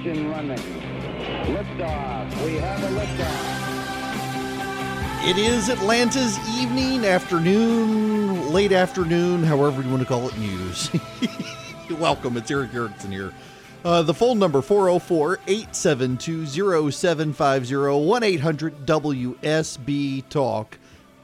engine running. Liftoff. We have a liftoff. It is Atlanta's evening, afternoon, late afternoon, however you want to call it, news. Welcome, it's Erick Erickson here. Uh, the phone number 404 872 0750 1 800 WSB Talk.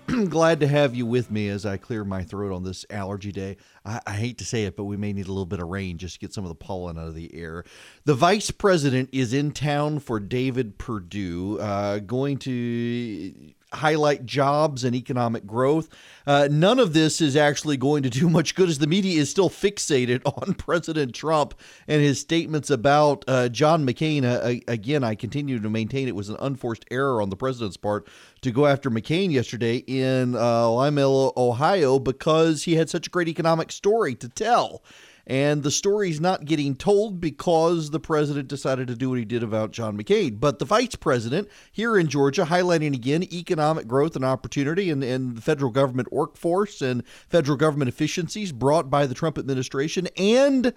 Glad to have you with me as I clear my throat on this allergy day. I, I, hate to say it, but we may need a little bit of rain just to get some of the pollen out of the air. The vice president is in town for David Perdue, uh, going to highlight jobs and economic growth. Uh, none of this is actually going to do much good as the media is still fixated on President Trump and his statements about uh, John McCain. Uh, again, I continue to maintain it was an unforced error on the president's part to go after McCain yesterday in uh, Lima, Ohio, because he had such a great economic story to tell. And the story's not getting told because the president decided to do what he did about John McCain. But the vice president here in Georgia, highlighting again economic growth and opportunity and, and the federal government workforce and federal government efficiencies brought by the Trump administration and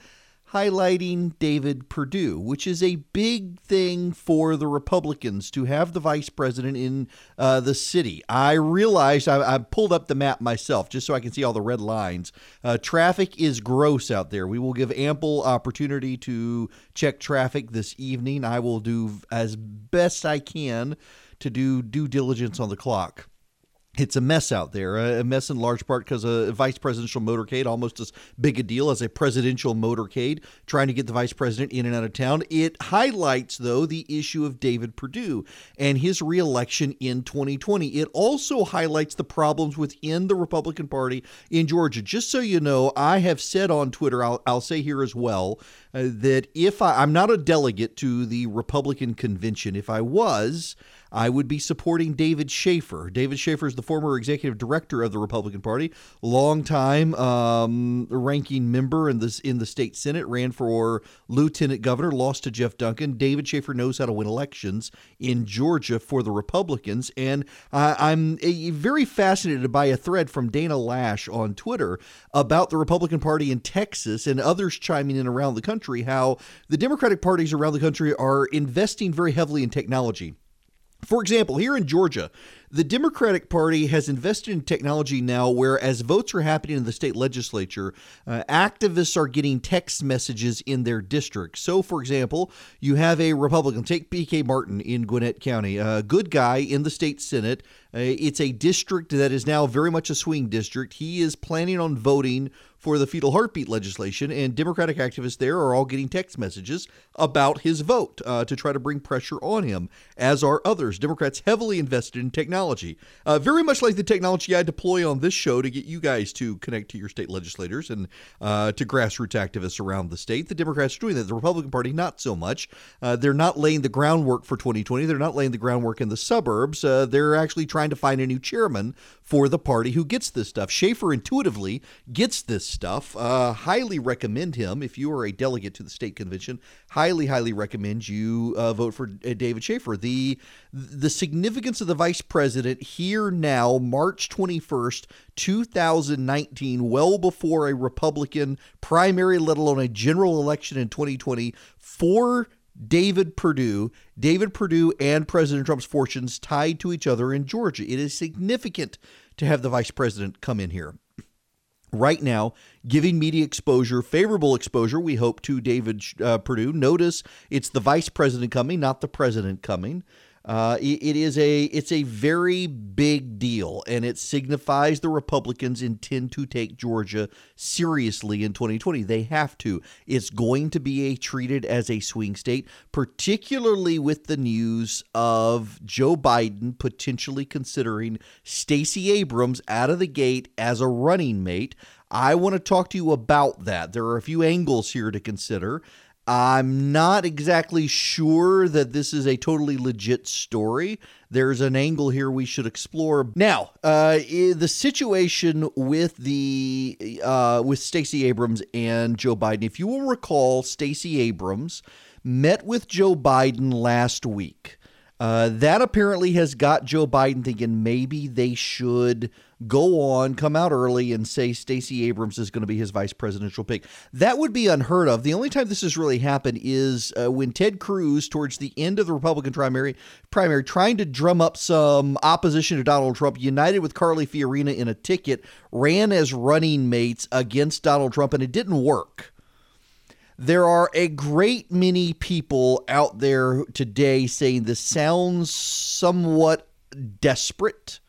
highlighting David Perdue, which is a big thing for the Republicans to have the vice president in uh, the city. I realized I, I, pulled up the map myself just so I can see all the red lines. Uh, traffic is gross out there. We will give ample opportunity to check traffic this evening. I will do as best I can to do due diligence on the clock it's a mess out there, a mess in large part because a vice presidential motorcade, almost as big a deal as a presidential motorcade, trying to get the vice president in and out of town. It highlights, though, the issue of David Perdue and his reelection in 2020. It also highlights the problems within the Republican Party in Georgia. Just so you know, I have said on Twitter, I'll, I'll say here as well, uh, that if I, I'm not a delegate to the Republican convention, if I was, I would be supporting David Shafer. David Shafer is the former executive director of the Republican Party, longtime um, ranking member in this in the state senate, ran for lieutenant governor, lost to Geoff Duncan. David Shafer knows how to win elections in Georgia for the Republicans, and I'm a, very fascinated by a thread from Dana Loesch on Twitter about the Republican Party in Texas and others chiming in around the country. How the Democratic parties around the country are investing very heavily in technology. For example, here in Georgia, the Democratic Party has invested in technology now where, as votes are happening in the state legislature, uh, activists are getting text messages in their district. So, for example, you have a Republican, take PK Martin in Gwinnett County, a good guy in the state Senate. Uh, it's a district that is now very much a swing district. He is planning on voting for the fetal heartbeat legislation, and Democratic activists there are all getting text messages about his vote uh, to try to bring pressure on him, as are others. Democrats heavily invested in technology, uh, very much like the technology I deploy on this show to get you guys to connect to your state legislators and uh, to grassroots activists around the state. The Democrats are doing that. The Republican Party, not so much. Uh, they're not laying the groundwork for 2020. They're not laying the groundwork in the suburbs. Uh, they're actually trying to find a new chairman for the party who gets this stuff. Shafer intuitively gets this stuff. Uh, highly recommend him if you are a delegate to the state convention. Highly, highly recommend you uh, vote for uh, David Shafer. The the significance of the vice president here now, March twenty first, two thousand nineteen, well before a Republican primary, let alone a general election in twenty twenty, for David Perdue, David Perdue and President Trump's fortunes tied to each other in Georgia. It is significant to have the vice president come in here. Right now, giving media exposure, favorable exposure, we hope, to David uh, Perdue. Notice it's the vice president coming, not the president coming. Uh, it, it is a it's a very big deal, and it signifies the Republicans intend to take Georgia seriously in 2020. They have to. It's going to be a, treated as a swing state, particularly with the news of Joe Biden potentially considering Stacey Abrams out of the gate as a running mate. I want to talk to you about that. There are a few angles here to consider. I'm not exactly sure that this is a totally legit story. There's an angle here we should explore. Now, uh, the situation with the uh, with Stacey Abrams and Joe Biden. If you will recall, Stacey Abrams met with Joe Biden last week. Uh, that apparently has got Joe Biden thinking maybe they should go on, come out early, and say Stacey Abrams is going to be his vice presidential pick. That would be unheard of. The only time this has really happened is uh, when Ted Cruz, towards the end of the Republican primary, primary, trying to drum up some opposition to Donald Trump, united with Carly Fiorina in a ticket, ran as running mates against Donald Trump, and it didn't work. There are a great many people out there today saying this sounds somewhat desperate.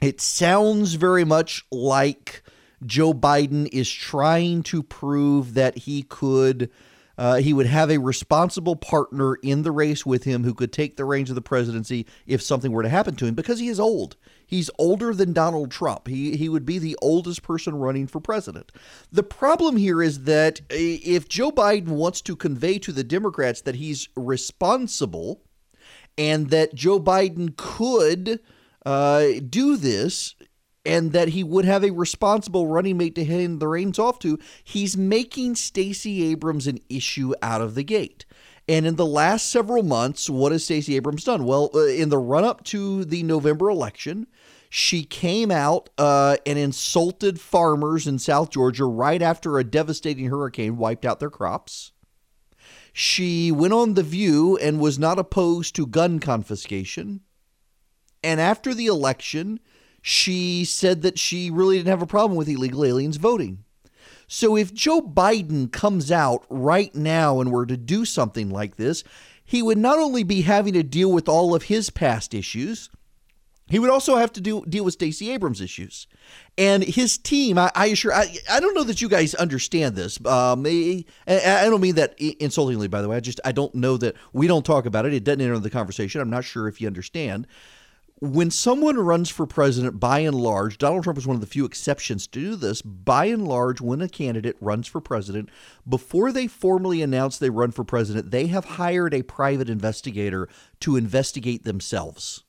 It sounds very much like Joe Biden is trying to prove that he could uh, he would have a responsible partner in the race with him who could take the reins of the presidency if something were to happen to him because he is old. He's older than Donald Trump. He, he would be the oldest person running for president. The problem here is that uh, if Joe Biden wants to convey to the Democrats that he's responsible and that Joe Biden could uh, do this, and that he would have a responsible running mate to hand the reins off to, he's making Stacey Abrams an issue out of the gate. And in the last several months, what has Stacey Abrams done? Well, uh, in the run up to the November election, she came out uh, and insulted farmers in South Georgia right after a devastating hurricane wiped out their crops. She went on The View and was not opposed to gun confiscation. And after the election, she said that she really didn't have a problem with illegal aliens voting. So if Joe Biden comes out right now and were to do something like this, he would not only be having to deal with all of his past issues, he would also have to do, deal with Stacey Abrams' issues. And his team, I, I assure, I, I don't know that you guys understand this. Um, I, I don't mean that insultingly, by the way. I just, I don't know that we don't talk about it. It doesn't enter the conversation. I'm not sure if you understand when someone runs for president, by and large, Donald Trump is one of the few exceptions to do this. By and large, when a candidate runs for president, before they formally announce they run for president, they have hired a private investigator to investigate themselves.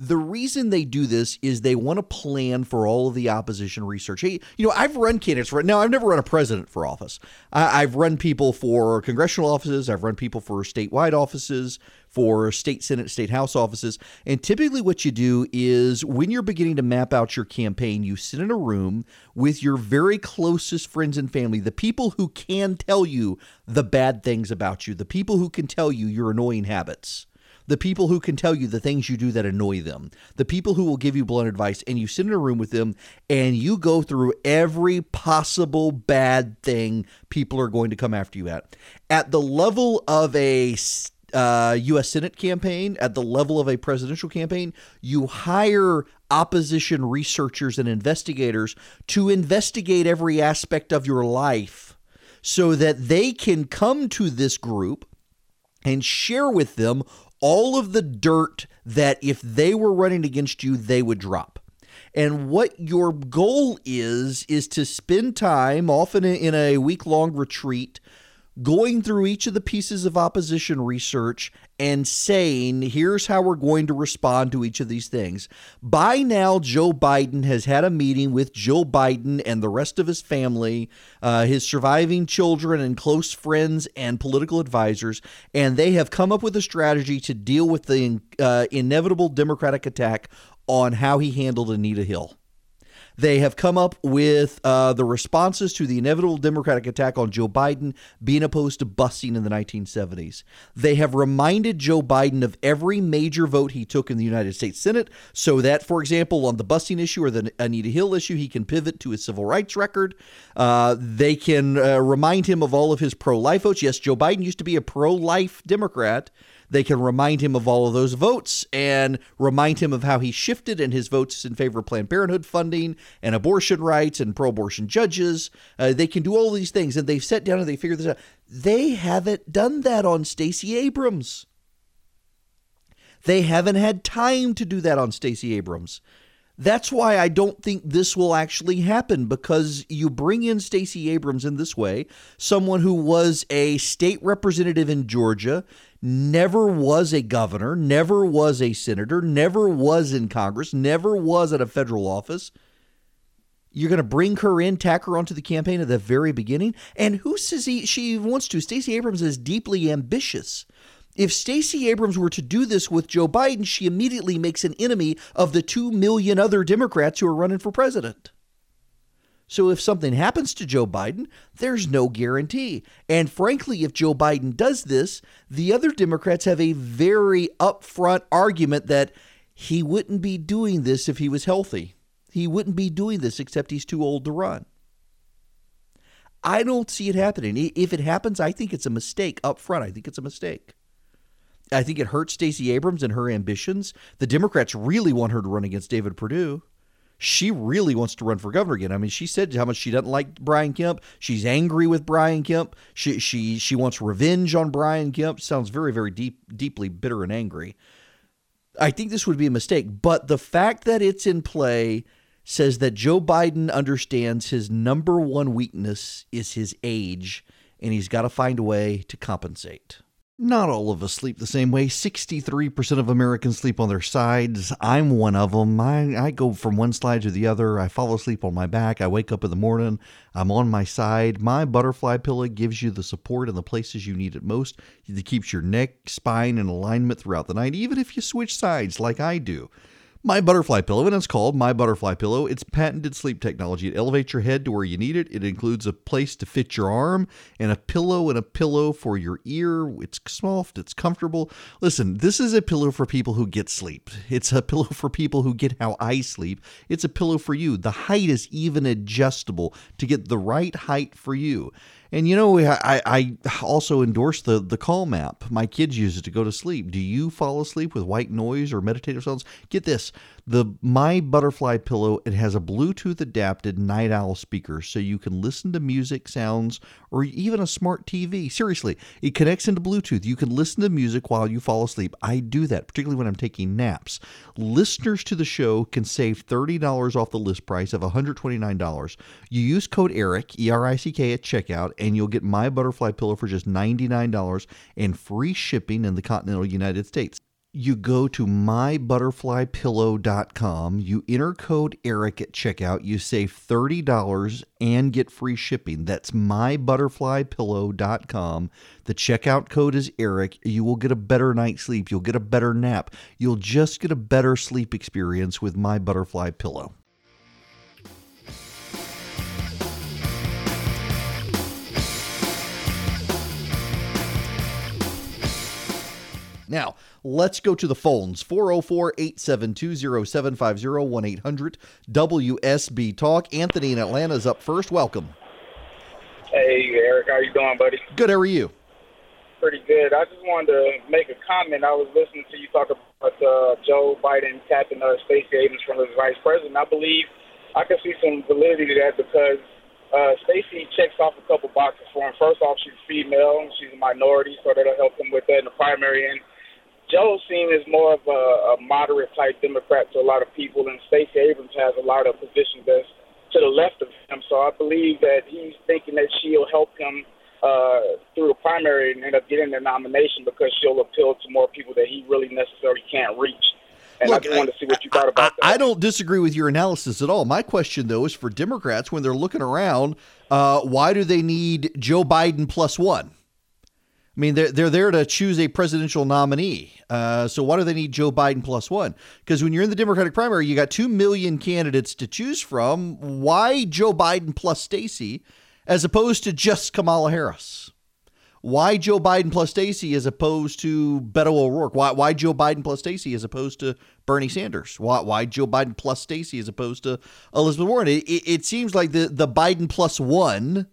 The reason they do this is they want to plan for all of the opposition research. Hey, you know, I've run candidates for now. I've never run a president for office. I, have run people for congressional offices. I've run people for statewide offices, for state senate, state house offices. And typically, what you do is when you're beginning to map out your campaign, you sit in a room with your very closest friends and family, the people who can tell you the bad things about you, the people who can tell you your annoying habits the people who can tell you the things you do that annoy them, the people who will give you blunt advice, and you sit in a room with them and you go through every possible bad thing people are going to come after you at. At the level of a uh, U.S. Senate campaign, at the level of a presidential campaign, you hire opposition researchers and investigators to investigate every aspect of your life so that they can come to this group and share with them all of the dirt that if they were running against you, they would drop. And what your goal is, is to spend time, often in a week long retreat, going through each of the pieces of opposition research and saying, here's how we're going to respond to each of these things. By now, Joe Biden has had a meeting with Joe Biden and the rest of his family, uh, his surviving children and close friends and political advisors, and they have come up with a strategy to deal with the uh, inevitable Democratic attack on how he handled Anita Hill. They have come up with uh, the responses to the inevitable Democratic attack on Joe Biden being opposed to busing in the 1970s. They have reminded Joe Biden of every major vote he took in the United States Senate so that, for example, on the busing issue or the Anita Hill issue, he can pivot to his civil rights record. Uh, they can uh, remind him of all of his pro life votes. Yes, Joe Biden used to be a pro life Democrat. They can remind him of all of those votes and remind him of how he shifted and his votes in favor of Planned Parenthood funding and abortion rights and pro abortion judges. Uh, they can do all these things, and they've sat down and they figured this out. They haven't done that on Stacey Abrams. They haven't had time to do that on Stacey Abrams. That's why I don't think this will actually happen because you bring in Stacey Abrams in this way, someone who was a state representative in Georgia, never was a governor, never was a senator, never was in Congress, never was at a federal office. You're going to bring her in, tack her onto the campaign at the very beginning. And who says he, she wants to? Stacey Abrams is deeply ambitious If Stacey Abrams were to do this with Joe Biden, she immediately makes an enemy of the 2 million other Democrats who are running for president. So if something happens to Joe Biden, there's no guarantee. And frankly, if Joe Biden does this, the other Democrats have a very upfront argument that he wouldn't be doing this if he was healthy. He wouldn't be doing this except he's too old to run. I don't see it happening. If it happens, I think it's a mistake up front. I think it's a mistake. I think it hurts Stacey Abrams and her ambitions. The Democrats really want her to run against David Perdue. She really wants to run for governor again. I mean, she said how much she doesn't like Brian Kemp. She's angry with Brian Kemp. She she she wants revenge on Brian Kemp. Sounds very very deep deeply bitter and angry. I think this would be a mistake, but the fact that it's in play says that Joe Biden understands his number one weakness is his age and he's got to find a way to compensate. Not all of us sleep the same way. 63% of Americans sleep on their sides. I'm one of them. I, I go from one side to the other. I fall asleep on my back. I wake up in the morning. I'm on my side. My butterfly pillow gives you the support in the places you need it most. It keeps your neck, spine in alignment throughout the night, even if you switch sides like I do. My Butterfly Pillow, and it's called My Butterfly Pillow. It's patented sleep technology. It elevates your head to where you need it. It includes a place to fit your arm and a pillow and a pillow for your ear. It's soft, it's comfortable. Listen, this is a pillow for people who get sleep. It's a pillow for people who get how I sleep. It's a pillow for you. The height is even adjustable to get the right height for you. And you know, I, I also endorse the the Calm app. My kids use it to go to sleep. Do you fall asleep with white noise or meditative sounds? Get this: the My Butterfly pillow. It has a Bluetooth adapted night owl speaker, so you can listen to music, sounds, or even a smart TV. Seriously, it connects into Bluetooth. You can listen to music while you fall asleep. I do that, particularly when I'm taking naps. Listeners to the show can save thirty dollars off the list price of one hundred twenty nine dollars. You use code ERICK E R I C K at checkout and you'll get my butterfly pillow for just $99 and free shipping in the continental United States. You go to mybutterflypillow.com, you enter code ERICK at checkout, you save $30 and get free shipping. That's mybutterflypillow.com. The checkout code is ERICK. You will get a better night's sleep, you'll get a better nap. You'll just get a better sleep experience with my butterfly pillow. Now, let's go to the phones 404 872 0750 1 800 WSB Talk. Anthony in Atlanta is up first. Welcome. Hey, Erick, how you doing, buddy? Good. How are you? Pretty good. I just wanted to make a comment. I was listening to you talk about uh, Joe Biden tapping uh, Stacey Abrams from his vice president. I believe I can see some validity to that because uh, Stacey checks off a couple boxes for him. First off, she's female. She's a minority, so that'll help him with that in the primary. And Joe seen as more of a, a moderate type Democrat to a lot of people, and Stacey Abrams has a lot of positions that's to the left of him. So I believe that he's thinking that she'll help him uh, through the primary and end up getting the nomination because she'll appeal to more people that he really necessarily can't reach. And Look, I just wanted to see what you thought about I, that. I don't disagree with your analysis at all. My question, though, is for Democrats when they're looking around, uh, why do they need Joe Biden plus one? I mean, they're, they're there to choose a presidential nominee. Uh, so why do they need Joe Biden plus one? Because when you're in the Democratic primary, you got two million candidates to choose from. Why Joe Biden plus Stacey as opposed to just Kamala Harris? Why Joe Biden plus Stacey as opposed to Beto O'Rourke? Why, why Joe Biden plus Stacey as opposed to Bernie Sanders? Why, why Joe Biden plus Stacey as opposed to Elizabeth Warren? It, it, it seems like the, the Biden plus one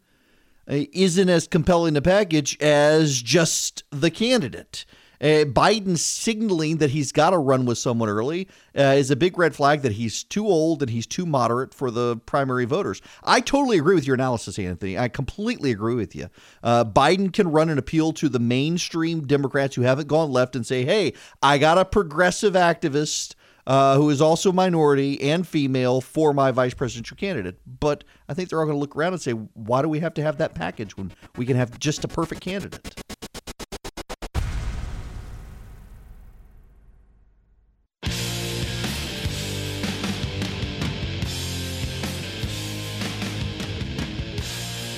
isn't as compelling a package as just the candidate. Uh, Biden signaling that he's got to run with someone early uh, is a big red flag that he's too old and he's too moderate for the primary voters. I totally agree with your analysis, Anthony. I completely agree with you. Uh, Biden can run an appeal to the mainstream Democrats who haven't gone left and say, hey, I got a progressive activist. Uh, who is also minority and female for my vice presidential candidate. But I think they're all going to look around and say, why do we have to have that package when we can have just a perfect candidate?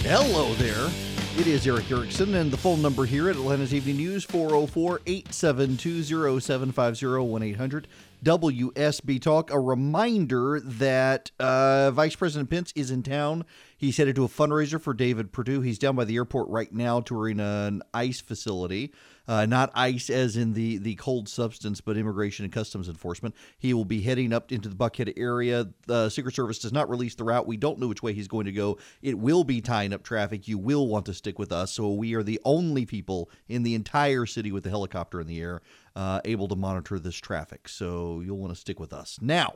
Hello there. It is Erick Erickson, and the phone number here at Atlanta's Evening News 404 872 0750 1 800 WSB Talk. A reminder that uh, Vice President Pence is in town. He's headed to a fundraiser for David Perdue. He's down by the airport right now touring an ICE facility uh, not ICE as in the, the cold substance, but Immigration and Customs Enforcement. He will be heading up into the Buckhead area. The Secret Service does not release the route. We don't know which way he's going to go. It will be tying up traffic. You will want to stick with us. So we are the only people in the entire city with the helicopter in the air uh, able to monitor this traffic. So you'll want to stick with us. Now,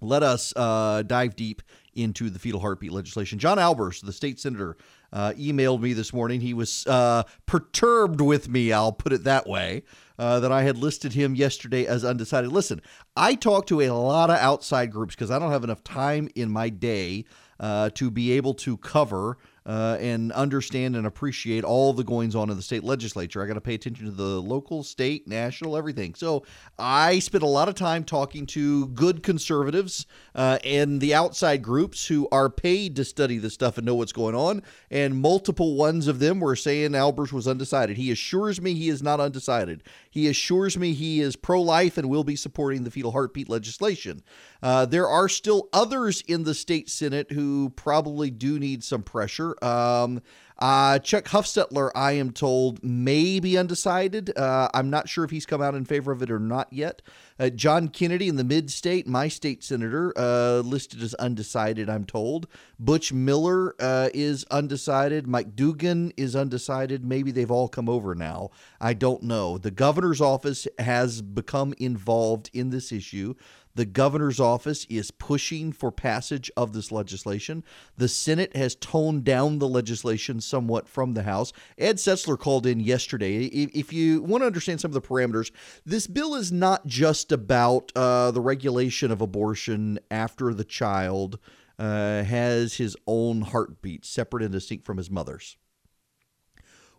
let us uh, dive deep into the fetal heartbeat legislation. John Albers, the state senator, uh, emailed me this morning. He was uh, perturbed with me, I'll put it that way, uh, that I had listed him yesterday as undecided. Listen, I talk to a lot of outside groups because I don't have enough time in my day uh, to be able to cover uh, and understand and appreciate all the goings on in the state legislature. I got to pay attention to the local, state, national, everything. So I spent a lot of time talking to good conservatives uh, and the outside groups who are paid to study this stuff and know what's going on. And multiple ones of them were saying Albers was undecided. He assures me he is not undecided. He assures me he is pro life and will be supporting the fetal heartbeat legislation. Uh, there are still others in the state Senate who probably do need some pressure. Um, uh, Chuck Hufstetler, I am told, may be undecided. Uh, I'm not sure if he's come out in favor of it or not yet. Uh, John Kennedy in the mid state, my state senator, uh, listed as undecided, I'm told. Butch Miller uh, is undecided. Mike Dugan is undecided. Maybe they've all come over now. I don't know. The governor's office has become involved in this issue. The governor's office is pushing for passage of this legislation. The Senate has toned down the legislation somewhat from the House. Ed Setzler called in yesterday. If you want to understand some of the parameters, this bill is not just about uh, the regulation of abortion after the child uh, has his own heartbeat, separate and distinct from his mother's.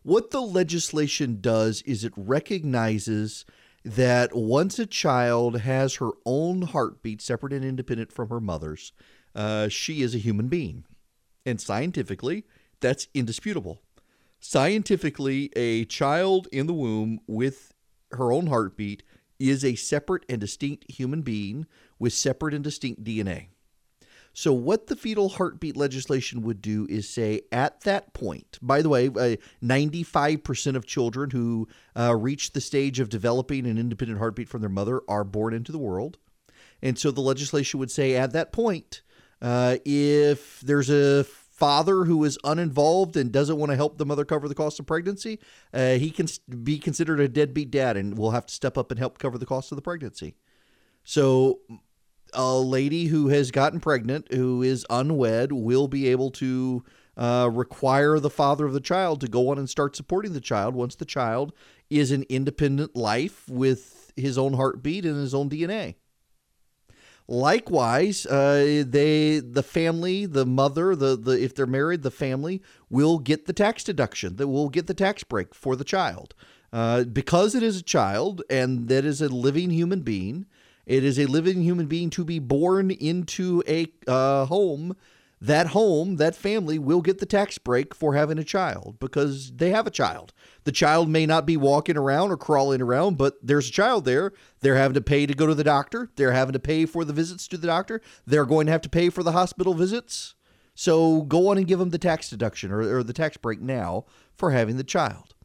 What the legislation does is it recognizes that once a child has her own heartbeat, separate and independent from her mother's, uh, she is a human being. And scientifically, that's indisputable. Scientifically, a child in the womb with her own heartbeat is a separate and distinct human being with separate and distinct DNA. So, what the fetal heartbeat legislation would do is say at that point, by the way, uh, 95% of children who uh, reach the stage of developing an independent heartbeat from their mother are born into the world. And so the legislation would say at that point, uh, if there's a father who is uninvolved and doesn't want to help the mother cover the cost of pregnancy, uh, he can be considered a deadbeat dad and will have to step up and help cover the cost of the pregnancy. So a lady who has gotten pregnant, who is unwed, will be able to uh, require the father of the child to go on and start supporting the child once the child is an independent life with his own heartbeat and his own DNA. Likewise, uh, they the family, the mother, the the if they're married, the family will get the tax deduction. That will get the tax break for the child uh, because it is a child and that is a living human being. It is a living human being to be born into a uh, home. That home, that family will get the tax break for having a child because they have a child. The child may not be walking around or crawling around, but there's a child there. They're having to pay to go to the doctor. They're having to pay for the visits to the doctor. They're going to have to pay for the hospital visits. So go on and give them the tax deduction or, or the tax break now for having the child.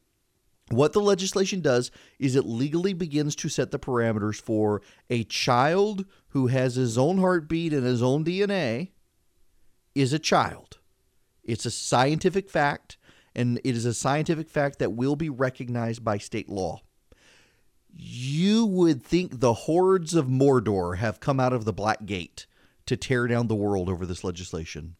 What the legislation does is it legally begins to set the parameters for a child who has his own heartbeat and his own DNA is a child. It's a scientific fact, and it is a scientific fact that will be recognized by state law. You would think the hordes of Mordor have come out of the Black Gate to tear down the world over this legislation.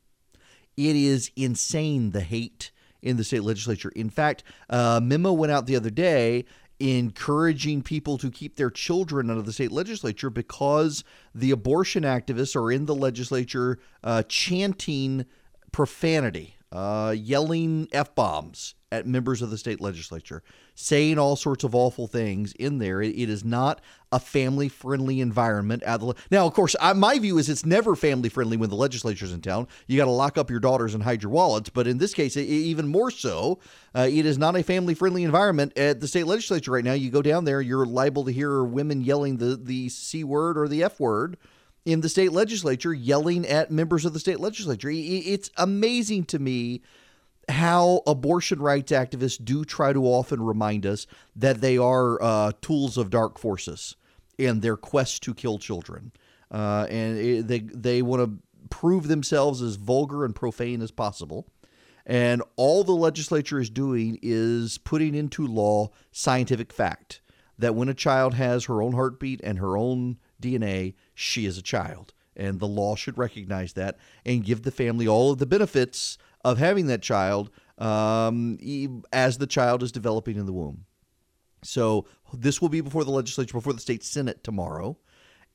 It is insane the hate in the state legislature. In fact, a memo went out the other day encouraging people to keep their children out of the state legislature because the abortion activists are in the legislature uh, chanting profanity, uh, yelling f bombs at members of the state legislature, saying all sorts of awful things in there. it, it is not a family friendly environment. Now, of course, I, my view is it's never family friendly when the legislature's in town. You got to lock up your daughters and hide your wallets. But in this case, it, even more so, uh, it is not a family friendly environment at the state legislature right now. You go down there, you're liable to hear women yelling the, the C word or the F word in the state legislature yelling at members of the state legislature. It's amazing to me how abortion rights activists do try to often remind us that they are uh, tools of dark forces in their quest to kill children. Uh, and it, they, they want to prove themselves as vulgar and profane as possible. And all the legislature is doing is putting into law scientific fact that when a child has her own heartbeat and her own DNA, she is a child. And the law should recognize that and give the family all of the benefits of having that child um, as the child is developing in the womb. So this will be before the legislature, before the state senate tomorrow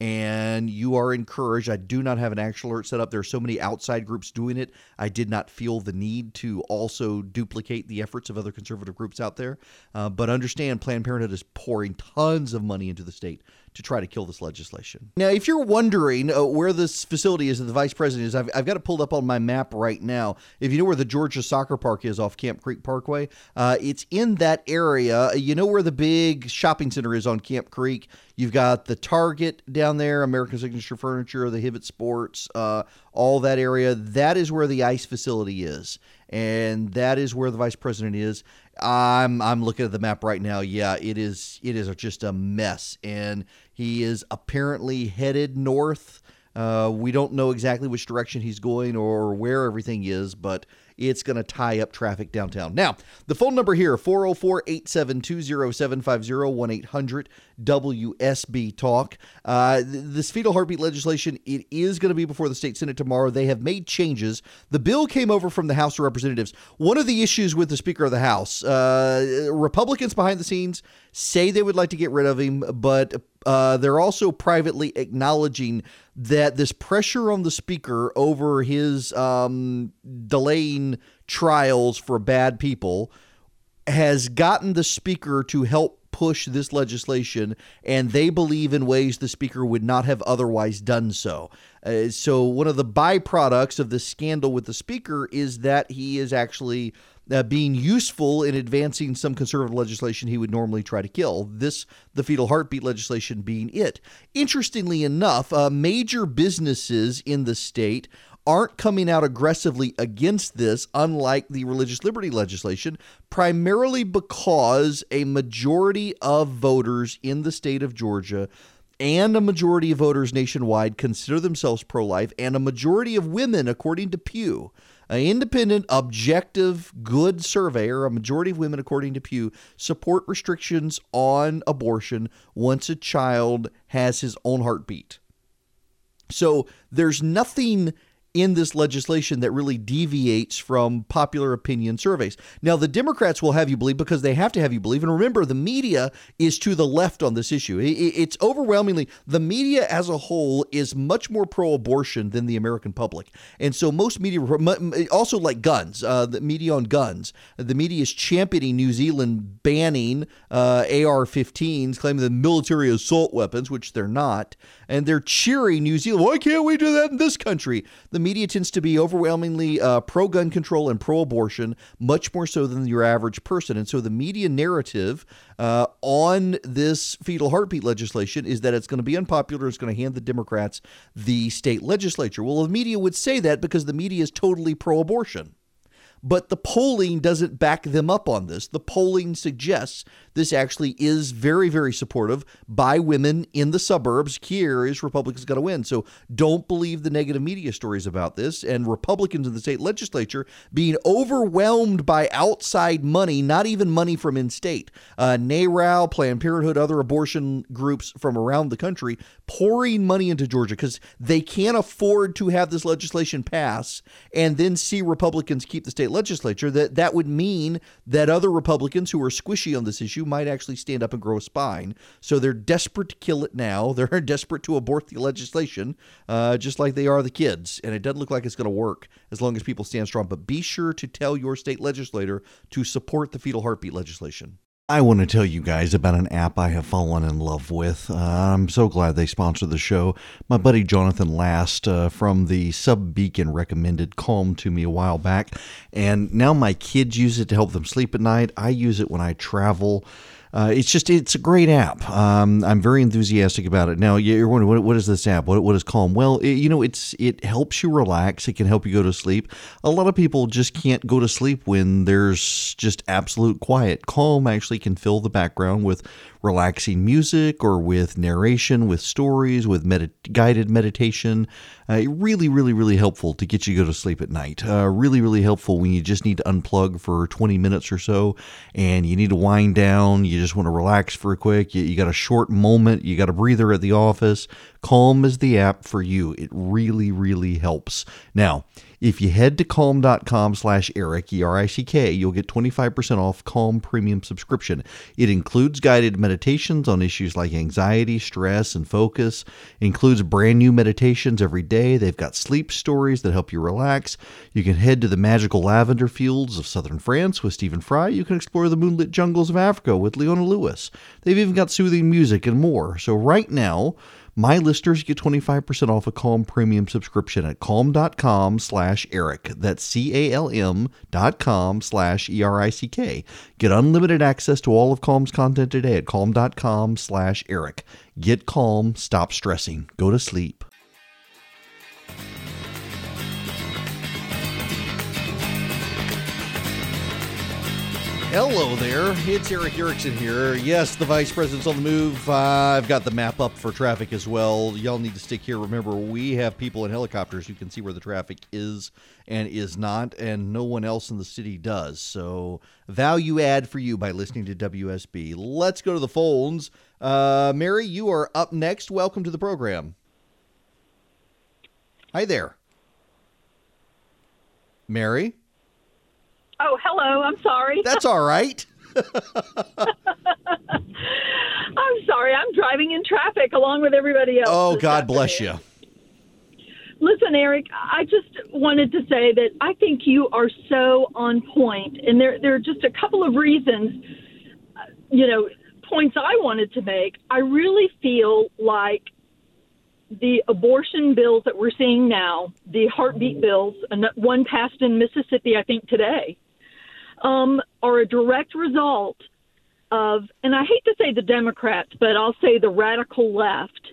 and you are encouraged. I do not have an action alert set up. There are so many outside groups doing it. I did not feel the need to also duplicate the efforts of other conservative groups out there. Uh, but understand, Planned Parenthood is pouring tons of money into the state to try to kill this legislation. Now, if you're wondering uh, where this facility is that the vice president is, I've, I've, got it pulled up on my map right now. If you know where the Georgia Soccer Park is off Camp Creek Parkway, uh, it's in that area. You know where the big shopping center is on Camp Creek. You've got the Target down there, American Signature Furniture, the Hibbett Sports, uh, all that area. That is where the ICE facility is, and that is where the vice president is. I'm I'm looking at the map right now. Yeah, it is it is just a mess, and he is apparently headed north. Uh, we don't know exactly which direction he's going or where everything is, but it's going to tie up traffic downtown. Now, the phone number here 404 872 0750 800 WSB Talk. Uh, this fetal heartbeat legislation, it is going to be before the state Senate tomorrow. They have made changes. The bill came over from the House of Representatives. One of the issues with the Speaker of the House, uh, Republicans behind the scenes say they would like to get rid of him, but uh, they're also privately acknowledging that this pressure on the speaker over his um, delaying trials for bad people has gotten the speaker to help push this legislation, and they believe in ways the speaker would not have otherwise done so. Uh, so, one of the byproducts of the scandal with the speaker is that he is actually uh, being useful in advancing some conservative legislation he would normally try to kill. This, the fetal heartbeat legislation, being it. Interestingly enough, uh, major businesses in the state aren't coming out aggressively against this, unlike the religious liberty legislation, primarily because a majority of voters in the state of Georgia and a majority of voters nationwide consider themselves pro life, and a majority of women, according to Pew, an independent, objective, good surveyor, a majority of women, according to Pew, support restrictions on abortion once a child has his own heartbeat. So there's nothing in this legislation that really deviates from popular opinion surveys. Now, the Democrats will have you believe because they have to have you believe. And remember, the media is to the left on this issue. It's overwhelmingly, the media as a whole is much more pro abortion than the American public. And so most media, also like guns, uh, the media on guns, the media is championing New Zealand banning uh, AR 15s, claiming the military assault weapons, which they're not. And they're cheering New Zealand. Why can't we do that in this country? The media tends to be overwhelmingly uh, pro gun control and pro abortion, much more so than your average person. And so the media narrative uh, on this fetal heartbeat legislation is that it's going to be unpopular. It's going to hand the Democrats the state legislature. Well, the media would say that because the media is totally pro abortion. But the polling doesn't back them up on this. The polling suggests this actually is very, very supportive by women in the suburbs. Key areas, Republicans going to win. So don't believe the negative media stories about this. And Republicans in the state legislature being overwhelmed by outside money, not even money from in state. Uh, NARAL, Planned Parenthood, other abortion groups from around the country pouring money into Georgia because they can't afford to have this legislation pass and then see Republicans keep the state legislature. That that would mean that other Republicans who are squishy on this issue might actually stand up and grow a spine. So they're desperate to kill it now. They're desperate to abort the legislation, uh, just like they are the kids. And it doesn't look like it's going to work as long as people stand strong. But be sure to tell your state legislator to support the fetal heartbeat legislation. I want to tell you guys about an app I have fallen in love with. Uh, I'm so glad they sponsored the show. My buddy Jonathan Last uh, from the Sub Beacon recommended Calm to me a while back, and now my kids use it to help them sleep at night. I use it when I travel. Uh, it's just it's a great app. Um, I'm very enthusiastic about it. Now you're wondering what, what is this app? What, what is Calm? Well, it, you know it's it helps you relax. It can help you go to sleep. A lot of people just can't go to sleep when there's just absolute quiet. Calm actually can fill the background with relaxing music or with narration, with stories, with med- guided meditation. Uh, really, really, really helpful to get you to go to sleep at night. Uh, really, really helpful when you just need to unplug for 20 minutes or so and you need to wind down. You just want to relax for a quick. You, you got a short moment. You got a breather at the office. Calm is the app for you. It really, really helps. Now, if you head to calm.com slash Erick, E-R-I-C-K, you'll get 25% off Calm Premium subscription. It includes guided meditations on issues like anxiety, stress, and focus. It includes brand new meditations every day. They've got sleep stories that help you relax. You can head to the magical lavender fields of southern France with Stephen Fry. You can explore the moonlit jungles of Africa with Leona Lewis. They've even got soothing music and more. So right now, my listeners get 25% off a Calm premium subscription at calm.com slash Erick. That's C-A-L-M dot com slash E-R-I-C-K. Get unlimited access to all of Calm's content today at calm.com slash Erick. Get calm, stop stressing, go to sleep. Hello there, it's Erick Erickson here. Yes, the Vice President's on the move. Uh, I've got the map up for traffic as well. Y'all need to stick here. Remember, we have people in helicopters who can see where the traffic is and is not, and no one else in the city does. So, value add for you by listening to WSB. Let's go to the phones. Uh, Mary, you are up next. Welcome to the program. Hi there. Mary? Oh, hello. I'm sorry. That's all right. I'm sorry. I'm driving in traffic along with everybody else. Oh, God bless you. Listen, Erick, I just wanted to say that I think you are so on point, and there there are just a couple of reasons, uh, you know, points I wanted to make. I really feel like the abortion bills that we're seeing now, the heartbeat bills, and one passed in Mississippi, I think today, um, are a direct result of, and I hate to say the Democrats, but I'll say the radical left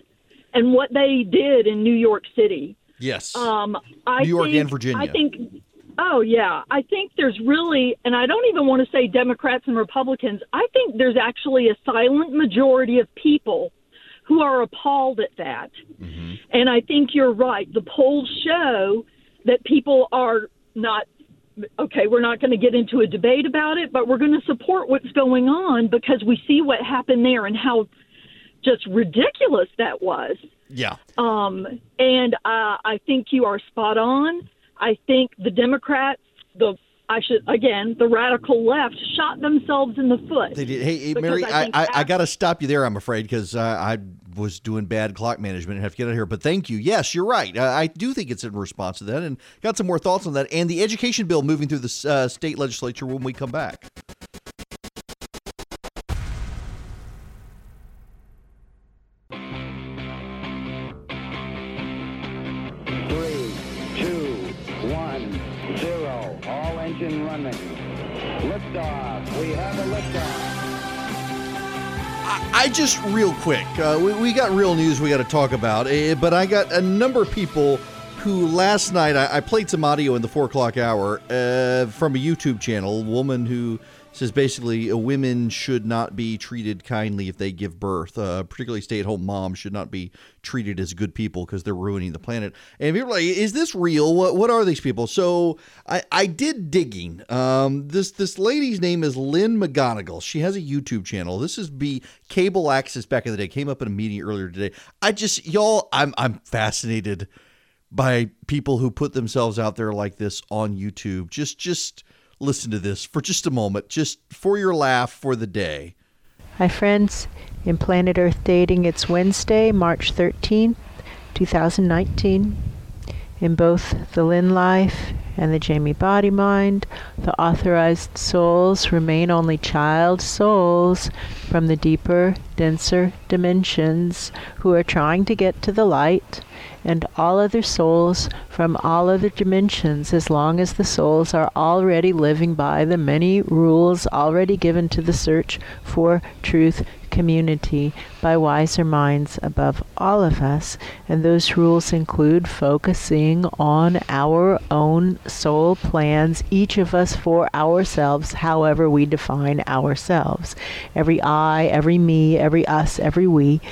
and what they did in New York City. Yes. Um, I New York think, and Virginia. I think. Oh yeah, I think there's really, and I don't even want to say Democrats and Republicans. I think there's actually a silent majority of people who are appalled at that. Mm-hmm. And I think you're right. The polls show that people are not okay, we're not going to get into a debate about it, but we're going to support what's going on because we see what happened there and how just ridiculous that was. yeah. Um, and uh, I think you are spot on. I think the Democrats, the I should again, the radical left shot themselves in the foot. They did. Hey, Mary, I I, think I, I got to stop you there, I'm afraid, because uh, I was doing bad clock management and have to get out of here. But thank you. Yes, you're right. I, I do think it's in response to that and got some more thoughts on that and the education bill moving through the uh, state legislature when we come back. I, just real quick, uh, we, we got real news we got to talk about, uh, but I got a number of people who last night I, I played some audio in the four o'clock hour uh, from a YouTube channel, woman who says basically uh, women should not be treated kindly if they give birth, uh, particularly stay-at-home moms should not be treated as good people because they're ruining the planet. And people are like, is this real? What what are these people? So I, I did digging. Um, this this lady's name is Lynn McGonigal. She has a YouTube channel. This is be cable access back in the day. Came up in a meeting earlier today. I just y'all, I'm I'm fascinated by people who put themselves out there like this on YouTube. Just just listen to this for just a moment, just for your laugh for the day. Hi, friends. In Planet Earth Dating, it's Wednesday, March 13th, 2019. In both the Lynn Life and the Jamie Body Mind, the authorized souls remain only child souls from the deeper, denser dimensions who are trying to get to the light. And all other souls from all other dimensions as long as the souls are already living by the many rules already given to the search for truth community by wiser minds above all of us. And those rules include focusing on our own soul plans, each of us for ourselves, however we define ourselves. Every I, every me, every us, every we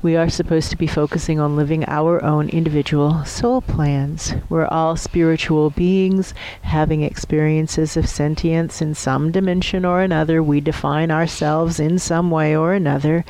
we are supposed to be focusing on living our own individual soul plans. We're all spiritual beings having experiences of sentience in some dimension or another. We define ourselves in some way or another.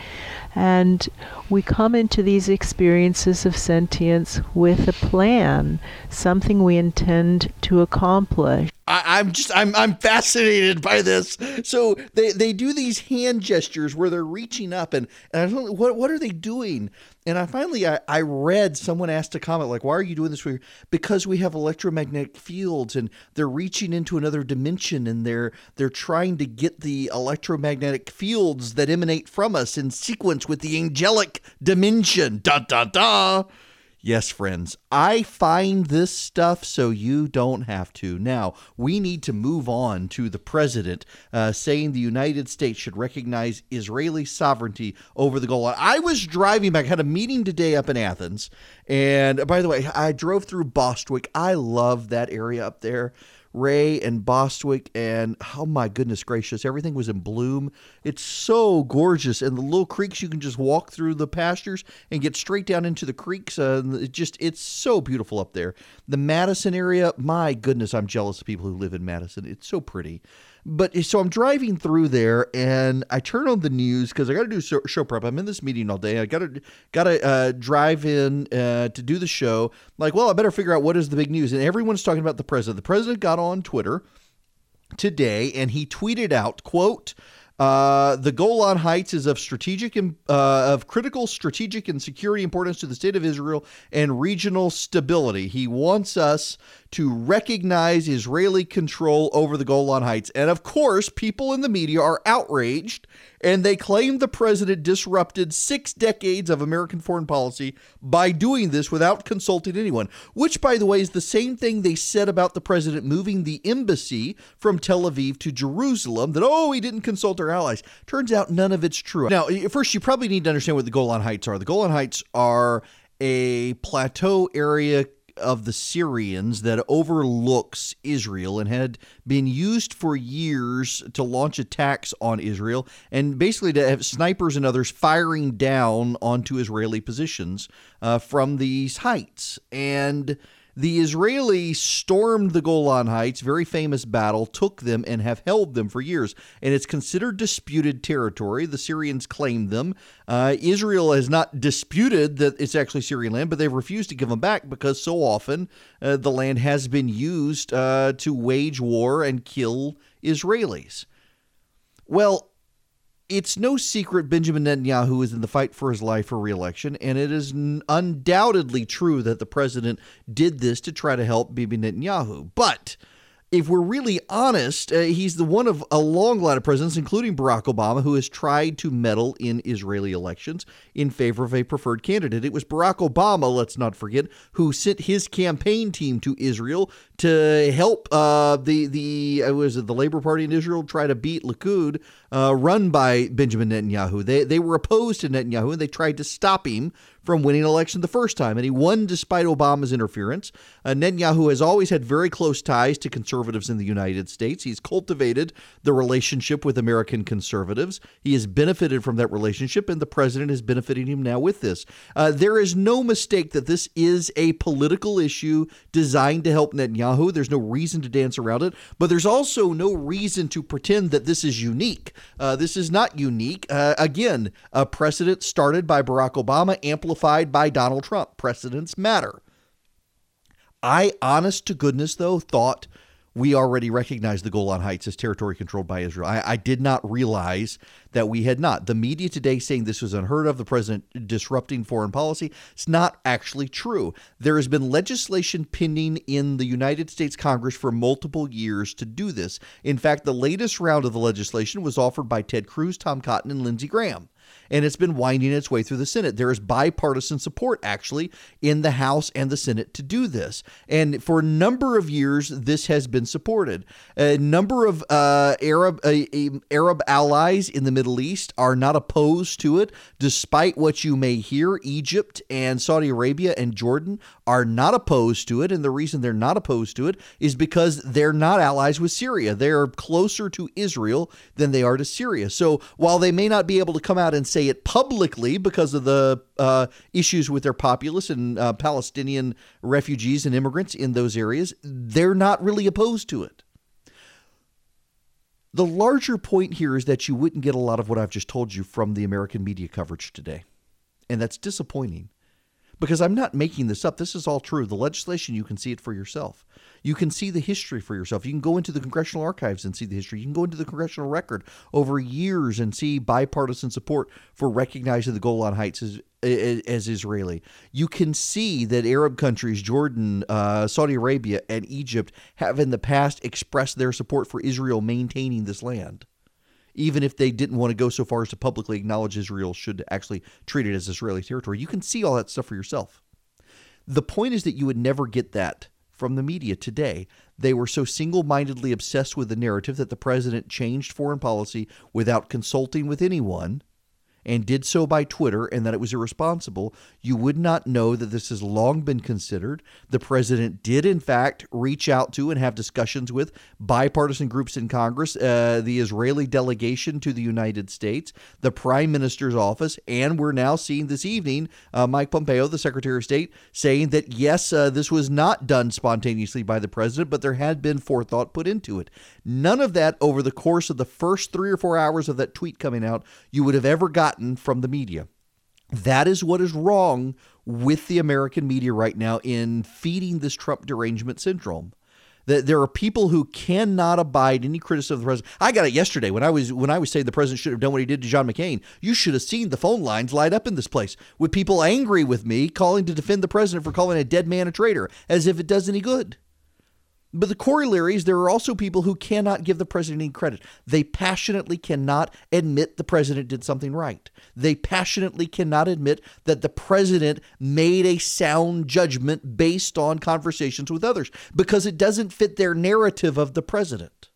And we come into these experiences of sentience with a plan, something we intend to accomplish. I, am just I'm I'm fascinated by this. So they, they do these hand gestures where they're reaching up and, and I don't what what are they doing? And I finally I, I read someone asked a comment like, why are you doing this? Because we have electromagnetic fields and they're reaching into another dimension and they're they're trying to get the electromagnetic fields that emanate from us in sequence with the angelic dimension. Da da da. Yes, friends, I find this stuff so you don't have to. Now, we need to move on to the president uh, saying the United States should recognize Israeli sovereignty over the Golan. I was driving back, had a meeting today up in Athens. And by the way, I drove through Bostwick. I love that area up there. Ray and Bostwick, and oh my goodness gracious, everything was in bloom. It's so gorgeous, and the little creeks you can just walk through the pastures and get straight down into the creeks. Uh, it just it's so beautiful up there. The Madison area, my goodness, I'm jealous of people who live in Madison. It's so pretty. But so I'm driving through there and I turn on the news because I got to do show prep. I'm in this meeting all day. I got to got to uh, drive in uh, to do the show. Like, well, I better figure out what is the big news. And everyone's talking about the president. The president got on Twitter today and he tweeted out, "quote." Uh, the Golan Heights is of strategic uh, of critical strategic and security importance to the state of Israel and regional stability. He wants us to recognize Israeli control over the Golan Heights. And of course, people in the media are outraged and they claim the president disrupted six decades of American foreign policy by doing this without consulting anyone, which, by the way, is the same thing they said about the president moving the embassy from Tel Aviv to Jerusalem that, oh, he didn't consult our allies. Turns out none of it's true. Now, first, you probably need to understand what the Golan Heights are. The Golan Heights are a plateau area of the Syrians that overlooks Israel and had been used for years to launch attacks on Israel and basically to have snipers and others firing down onto Israeli positions uh, from these heights. And the Israelis stormed the Golan Heights, very famous battle, took them, and have held them for years. And it's considered disputed territory. The Syrians claim them. Uh, Israel has not disputed that it's actually Syrian land, but they've refused to give them back because so often uh, the land has been used uh, to wage war and kill Israelis. Well, it's no secret Benjamin Netanyahu is in the fight for his life for reelection, and it is undoubtedly true that the president did this to try to help Bibi Netanyahu. But if we're really honest, uh, he's the one of a long line of presidents, including Barack Obama, who has tried to meddle in Israeli elections in favor of a preferred candidate. It was Barack Obama, let's not forget, who sent his campaign team to Israel to help uh, the the uh, was it the Labor Party in Israel try to beat Likud, uh, run by Benjamin Netanyahu. They they were opposed to Netanyahu and they tried to stop him from winning an election the first time, and he won despite Obama's interference. Uh, Netanyahu has always had very close ties to conservatives in the United States. He's cultivated the relationship with American conservatives. He has benefited from that relationship, and the president is benefiting him now with this. Uh, there is no mistake that this is a political issue designed to help Netanyahu. There's no reason to dance around it, but there's also no reason to pretend that this is unique. Uh, this is not unique. Uh, again, a precedent started by Barack Obama, amplified amplified by Donald Trump. Precedents matter. I, honest to goodness, though, thought we already recognize the Golan Heights as territory controlled by Israel. I, I, did not realize that we had not. The media today saying this was unheard of, the president disrupting foreign policy. It's not actually true. There has been legislation pending in the United States Congress for multiple years to do this. In fact, the latest round of the legislation was offered by Ted Cruz, Tom Cotton, and Lindsey Graham and it's been winding its way through the Senate. There is bipartisan support, actually, in the House and the Senate to do this. And for a number of years, this has been supported. A number of uh, Arab uh, Arab allies in the Middle East are not opposed to it, despite what you may hear. Egypt and Saudi Arabia and Jordan are not opposed to it, and the reason they're not opposed to it is because they're not allies with Syria. They're closer to Israel than they are to Syria. So while they may not be able to come out and say it publicly because of the uh, issues with their populace and uh, Palestinian refugees and immigrants in those areas, they're not really opposed to it. The larger point here is that you wouldn't get a lot of what I've just told you from the American media coverage today. And that's disappointing because I'm not making this up. This is all true. The legislation, you can see it for yourself. You can see the history for yourself. You can go into the congressional archives and see the history. You can go into the congressional record over years and see bipartisan support for recognizing the Golan Heights as, as Israeli. You can see that Arab countries, Jordan, uh, Saudi Arabia, and Egypt, have in the past expressed their support for Israel maintaining this land even if they didn't want to go so far as to publicly acknowledge Israel should actually treat it as Israeli territory. You can see all that stuff for yourself. The point is that you would never get that from the media today. They were so single mindedly obsessed with the narrative that the president changed foreign policy without consulting with anyone and did so by Twitter and that it was irresponsible, you would not know that this has long been considered. The president did, in fact, reach out to and have discussions with bipartisan groups in Congress, uh, the Israeli delegation to the United States, the prime minister's office, and we're now seeing this evening uh, Mike Pompeo, the secretary of state, saying that yes, uh, this was not done spontaneously by the president, but there had been forethought put into it. None of that over the course of the first three or four hours of that tweet coming out, you would have ever gotten gotten from the media. That is what is wrong with the American media right now in feeding this Trump derangement syndrome. That there are people who cannot abide any criticism of the president. I got it yesterday when I was when I was saying the president should have done what he did to John McCain. You should have seen the phone lines light up in this place with people angry with me calling to defend the president for calling a dead man a traitor, as if it does any good. But the corollary is there are also people who cannot give the president any credit. They passionately cannot admit the president did something right. They passionately cannot admit that the president made a sound judgment based on conversations with others because it doesn't fit their narrative of the president.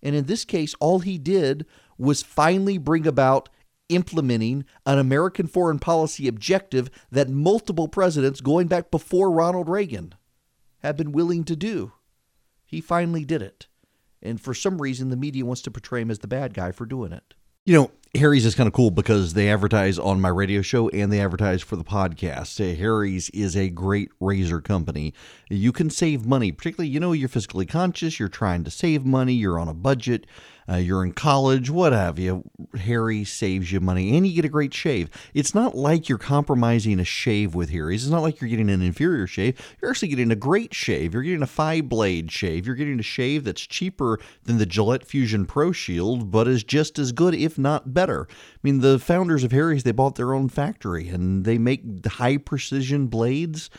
And in this case, all he did was finally bring about implementing an American foreign policy objective that multiple presidents, going back before Ronald Reagan, have been willing to do. He finally did it. And for some reason, the media wants to portray him as the bad guy for doing it. You know, Harry's is kind of cool because they advertise on my radio show and they advertise for the podcast. Harry's is a great razor company. You can save money, particularly, you know, you're fiscally conscious, you're trying to save money, you're on a budget uh, you're in college, what have you. Harry saves you money and you get a great shave. It's not like you're compromising a shave with Harry's. It's not like you're getting an inferior shave. You're actually getting a great shave. You're getting a five blade shave. You're getting a shave that's cheaper than the Gillette Fusion Pro Shield, but is just as good, if not better. I mean, the founders of Harry's, they bought their own factory and they make high precision blades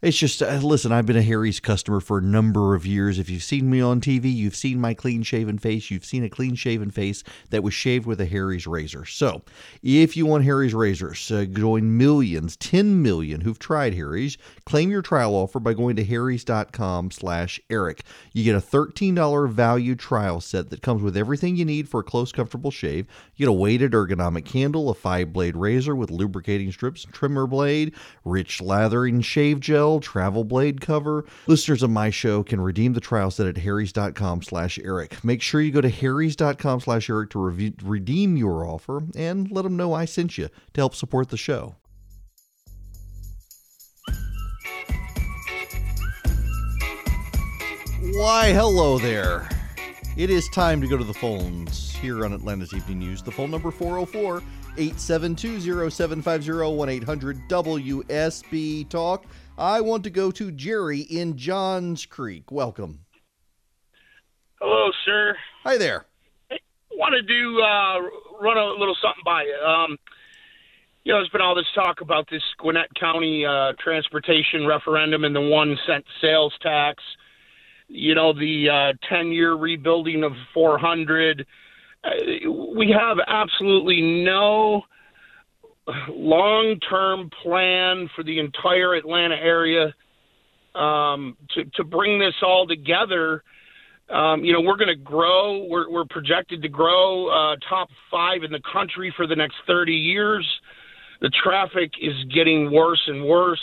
it's just, uh, listen, I've been a Harry's customer for a number of years. If you've seen me on TV, you've seen my clean shaven face. You've seen a clean shaven face that was shaved with a Harry's razor. So, if you want Harry's razors, uh, join millions, 10 million who've tried Harry's. Claim your trial offer by going to harrys.com slash Erick. You get a $13 value trial set that comes with everything you need for a close, comfortable shave. You get a weighted ergonomic candle, a five blade razor with lubricating strips, trimmer blade, rich lathering shave gel, travel blade cover. Listeners of my show can redeem the trial set at harrys.com slash Erick. Make sure you go to harrys.com slash Erick to re- redeem your offer and let them know I sent you to help support the show. Why, hello there. It is time to go to the phones here on Atlanta's Evening News. The phone number 404 872 0750 1 800 WSB Talk. I want to go to Jerry in Johns Creek. Welcome. Hello, sir. Hi there. I want to uh, run a little something by you. Um, you know, there's been all this talk about this Gwinnett County uh, transportation referendum and the one cent sales tax. You know, the uh, 10 year rebuilding of 400. Uh, we have absolutely no long term plan for the entire Atlanta area um, to, to bring this all together. Um, you know, we're going to grow. We're, we're projected to grow uh, top five in the country for the next 30 years. The traffic is getting worse and worse.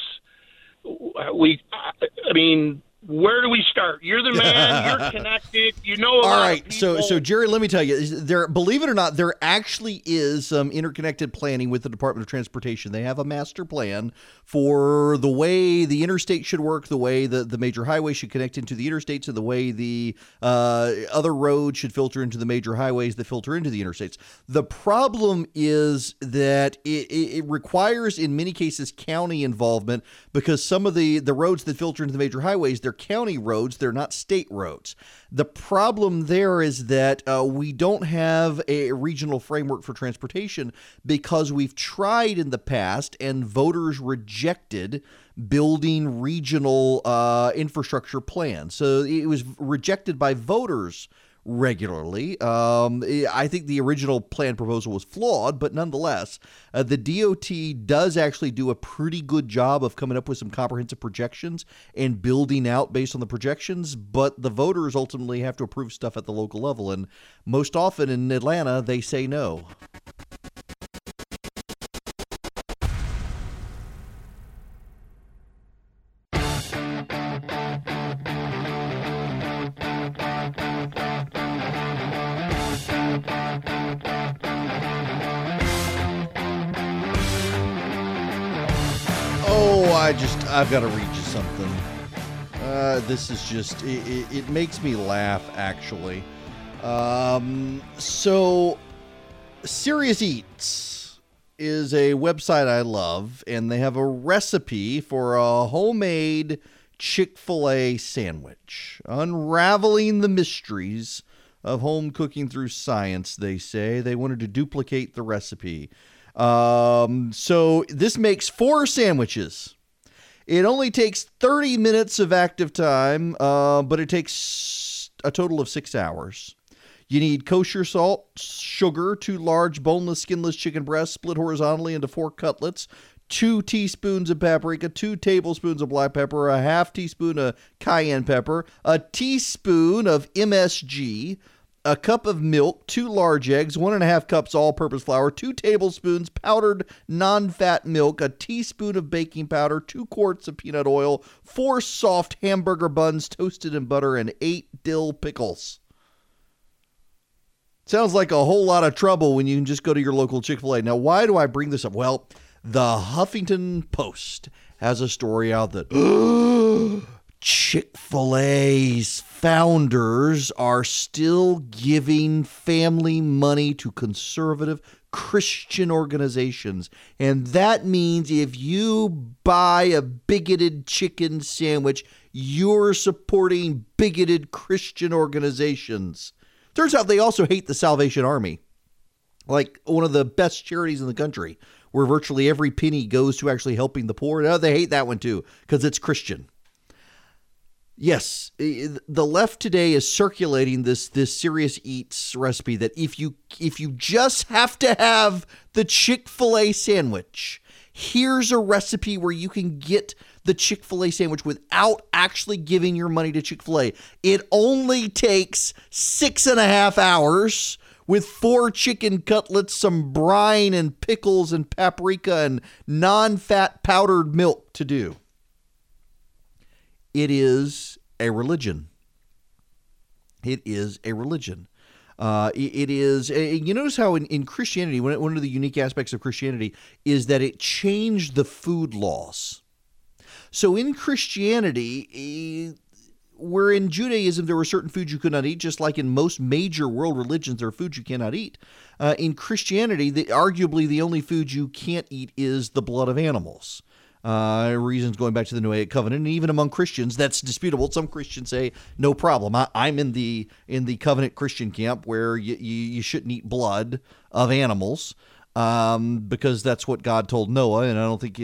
We, I mean, where do we start? You're the man. You're connected. You know. All right. So, so Jerry, let me tell you, there. Believe it or not, there actually is some interconnected planning with the Department of Transportation. They have a master plan for the way the interstate should work, the way the the major highway should connect into the interstates, and the way the uh, other roads should filter into the major highways that filter into the interstates. The problem is that it, it requires, in many cases, county involvement because some of the the roads that filter into the major highways they're county roads, they're not state roads. The problem there is that uh, we don't have a regional framework for transportation because we've tried in the past and voters rejected building regional uh, infrastructure plans. So it was rejected by voters regularly. Um, I think the original plan proposal was flawed, but nonetheless, uh, the DOT does actually do a pretty good job of coming up with some comprehensive projections and building out based on the projections. But the voters ultimately have to approve stuff at the local level, and most often in Atlanta, they say no. I just I've got to read you something. Uh, this is just it, it, it, makes me laugh actually. Um, so, Serious Eats is a website I love, and they have a recipe for a homemade Chick Fil A sandwich, unraveling the mysteries of home cooking through science. They say they wanted to duplicate the recipe. Um, so this makes four sandwiches it only takes 30 minutes of active time, uh, but it takes a total of six hours. You need kosher salt, sugar, two large boneless, skinless chicken breasts split horizontally into four cutlets, two teaspoons of paprika, two tablespoons of black pepper, a half teaspoon of cayenne pepper, a teaspoon of MSG, a cup of milk, two large eggs, one and a half cups all purpose flour, two tablespoons powdered non fat milk, a teaspoon of baking powder, two quarts of peanut oil, four soft hamburger buns toasted in butter, and eight dill pickles. Sounds like a whole lot of trouble when you can just go to your local Chick fil A. Now, why do I bring this up? Well, the Huffington Post has a story out that Chick fil A's founders are still giving family money to conservative Christian organizations. And that means if you buy a bigoted chicken sandwich, you're supporting bigoted Christian organizations. Turns out they also hate the Salvation Army, like one of the best charities in the country, where virtually every penny goes to actually helping the poor. No, they hate that one too because it's Christian. Yes, the left today is circulating this this serious eats recipe that if you if you just have to have the Chick-fil-A sandwich, here's a recipe where you can get the Chick-fil-A sandwich without actually giving your money to Chick-fil-A. It only takes six and a half hours with four chicken cutlets, some brine and pickles and paprika and non-fat powdered milk to do it is a religion. It is a religion. Uh, it is. You notice how in, in Christianity, one of the unique aspects of Christianity is that it changed the food laws. So in Christianity, where in Judaism there were certain foods you could not eat, just like in most major world religions there are foods you cannot eat. Uh, in Christianity, the, arguably the only food you can't eat is the blood of animals. Uh, reasons going back to the Noahic covenant, and even among Christians, that's disputable. Some Christians say no problem. I, am in the in the covenant Christian camp where you, you, you shouldn't eat blood of animals um, because that's what God told Noah, and I don't think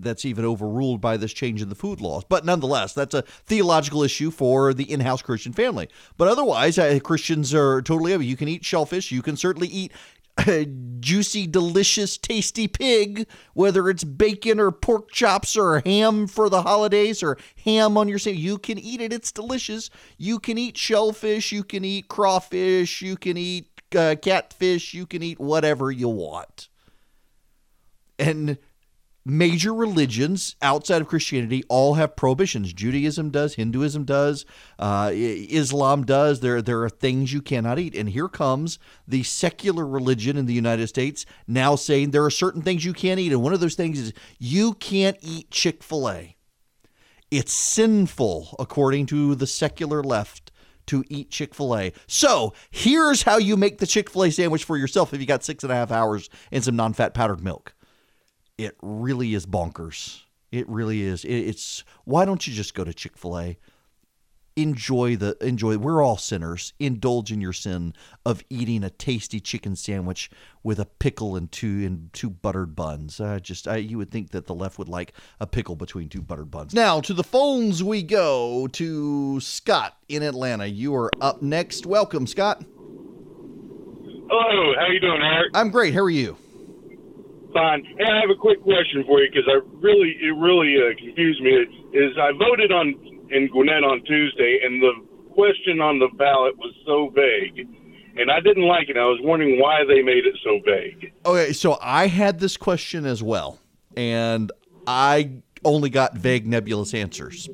that's even overruled by this change in the food laws. But nonetheless, that's a theological issue for the in-house Christian family. But otherwise, Christians are totally. You can eat shellfish. You can certainly eat juicy, delicious, tasty pig, whether it's bacon or pork chops or ham for the holidays or ham on your sandwich. You can eat it. It's delicious. You can eat shellfish. You can eat crawfish. You can eat uh, catfish. You can eat whatever you want. And major religions outside of Christianity all have prohibitions. Judaism does, Hinduism does, uh, Islam does. There, there are things you cannot eat. And here comes the secular religion in the United States now saying there are certain things you can't eat. And one of those things is you can't eat Chick fil A. It's sinful, according to the secular left, to eat Chick fil A. So here's how you make the Chick fil A sandwich for yourself if you got six and a half hours and some non fat powdered milk it really is bonkers. It really is. it's why don't you just go to Chick Fil A? Enjoy the enjoy. We're all sinners. Indulge in your sin of eating a tasty chicken sandwich with a pickle and two and two buttered buns. Uh, just I, you would think that the left would like a pickle between two buttered buns. Now to the phones we go to Scott in Atlanta. You are up next. Welcome, Scott. Hello. How you doing, Erick? I'm great. How are you? Hey, I have a quick question for you because I really, it really uh, confused me. Is I voted on in Gwinnett on Tuesday, and the question on the ballot was so vague, and I didn't like it. I was wondering why they made it so vague. Okay, so I had this question as well, and I only got vague, nebulous answers.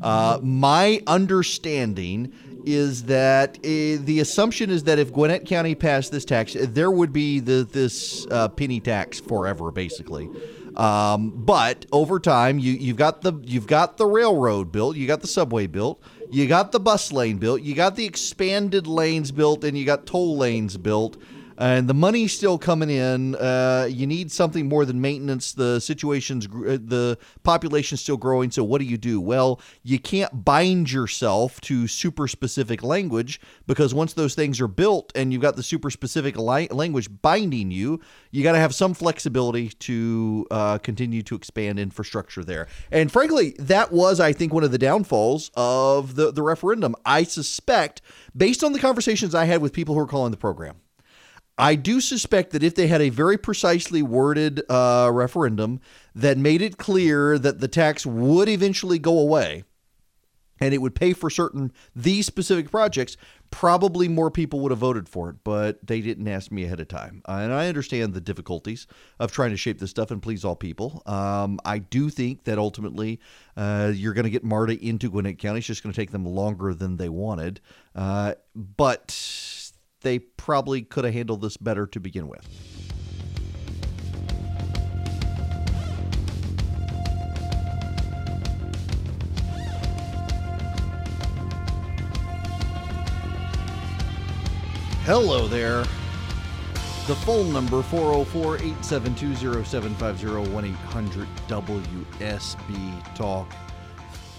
Uh, my understanding is that uh, the assumption is that if Gwinnett County passed this tax, there would be the this uh, penny tax forever, basically. Um, but over time, you you've got the you've got the railroad built, you got the subway built, you got the bus lane built, you got the expanded lanes built, and you got toll lanes built and the money's still coming in. Uh, you need something more than maintenance. The situation's uh, the population's still growing. So what do you do? Well, you can't bind yourself to super specific language because once those things are built and you've got the super specific li- language binding you, you got to have some flexibility to uh, continue to expand infrastructure there. And frankly, that was, I think, one of the downfalls of the the referendum. I suspect, based on the conversations I had with people who are calling the program I do suspect that if they had a very precisely worded uh, referendum that made it clear that the tax would eventually go away and it would pay for certain these specific projects, probably more people would have voted for it. But they didn't ask me ahead of time, uh, and I understand the difficulties of trying to shape this stuff and please all people. Um, I do think that ultimately uh, you're going to get MARTA into Gwinnett County. It's just going to take them longer than they wanted, uh, but they probably could have handled this better to begin with. Hello there. The phone number 404 872 0750 1 800 WSB Talk.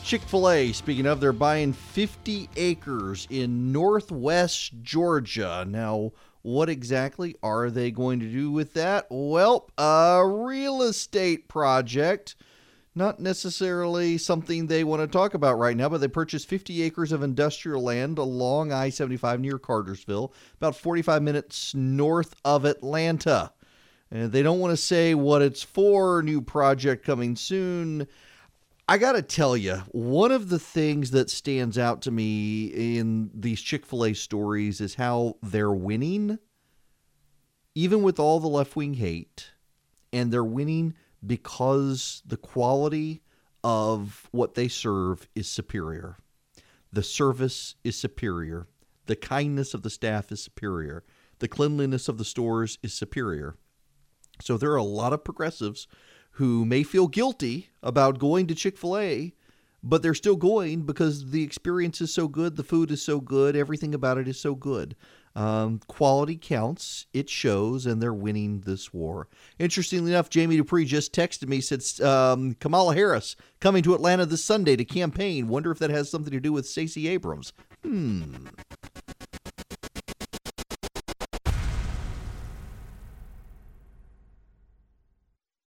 Chick fil A, speaking of, they're buying 50 acres in northwest Georgia. Now, what exactly are they going to do with that? Well, a real estate project. Not necessarily something they want to talk about right now, but they purchased 50 acres of industrial land along I 75 near Cartersville, about 45 minutes north of Atlanta. And they don't want to say what it's for, new project coming soon. I got to tell you, one of the things that stands out to me in these Chick fil A stories is how they're winning, even with all the left wing hate. And they're winning because the quality of what they serve is superior. The service is superior. The kindness of the staff is superior. The cleanliness of the stores is superior. So there are a lot of progressives who may feel guilty about going to Chick fil A, but they're still going because the experience is so good, the food is so good, everything about it is so good. Um, quality counts, it shows, and they're winning this war. Interestingly enough, Jamie Dupree just texted me, said um, Kamala Harris coming to Atlanta this Sunday to campaign. Wonder if that has something to do with Stacey Abrams. Hmm.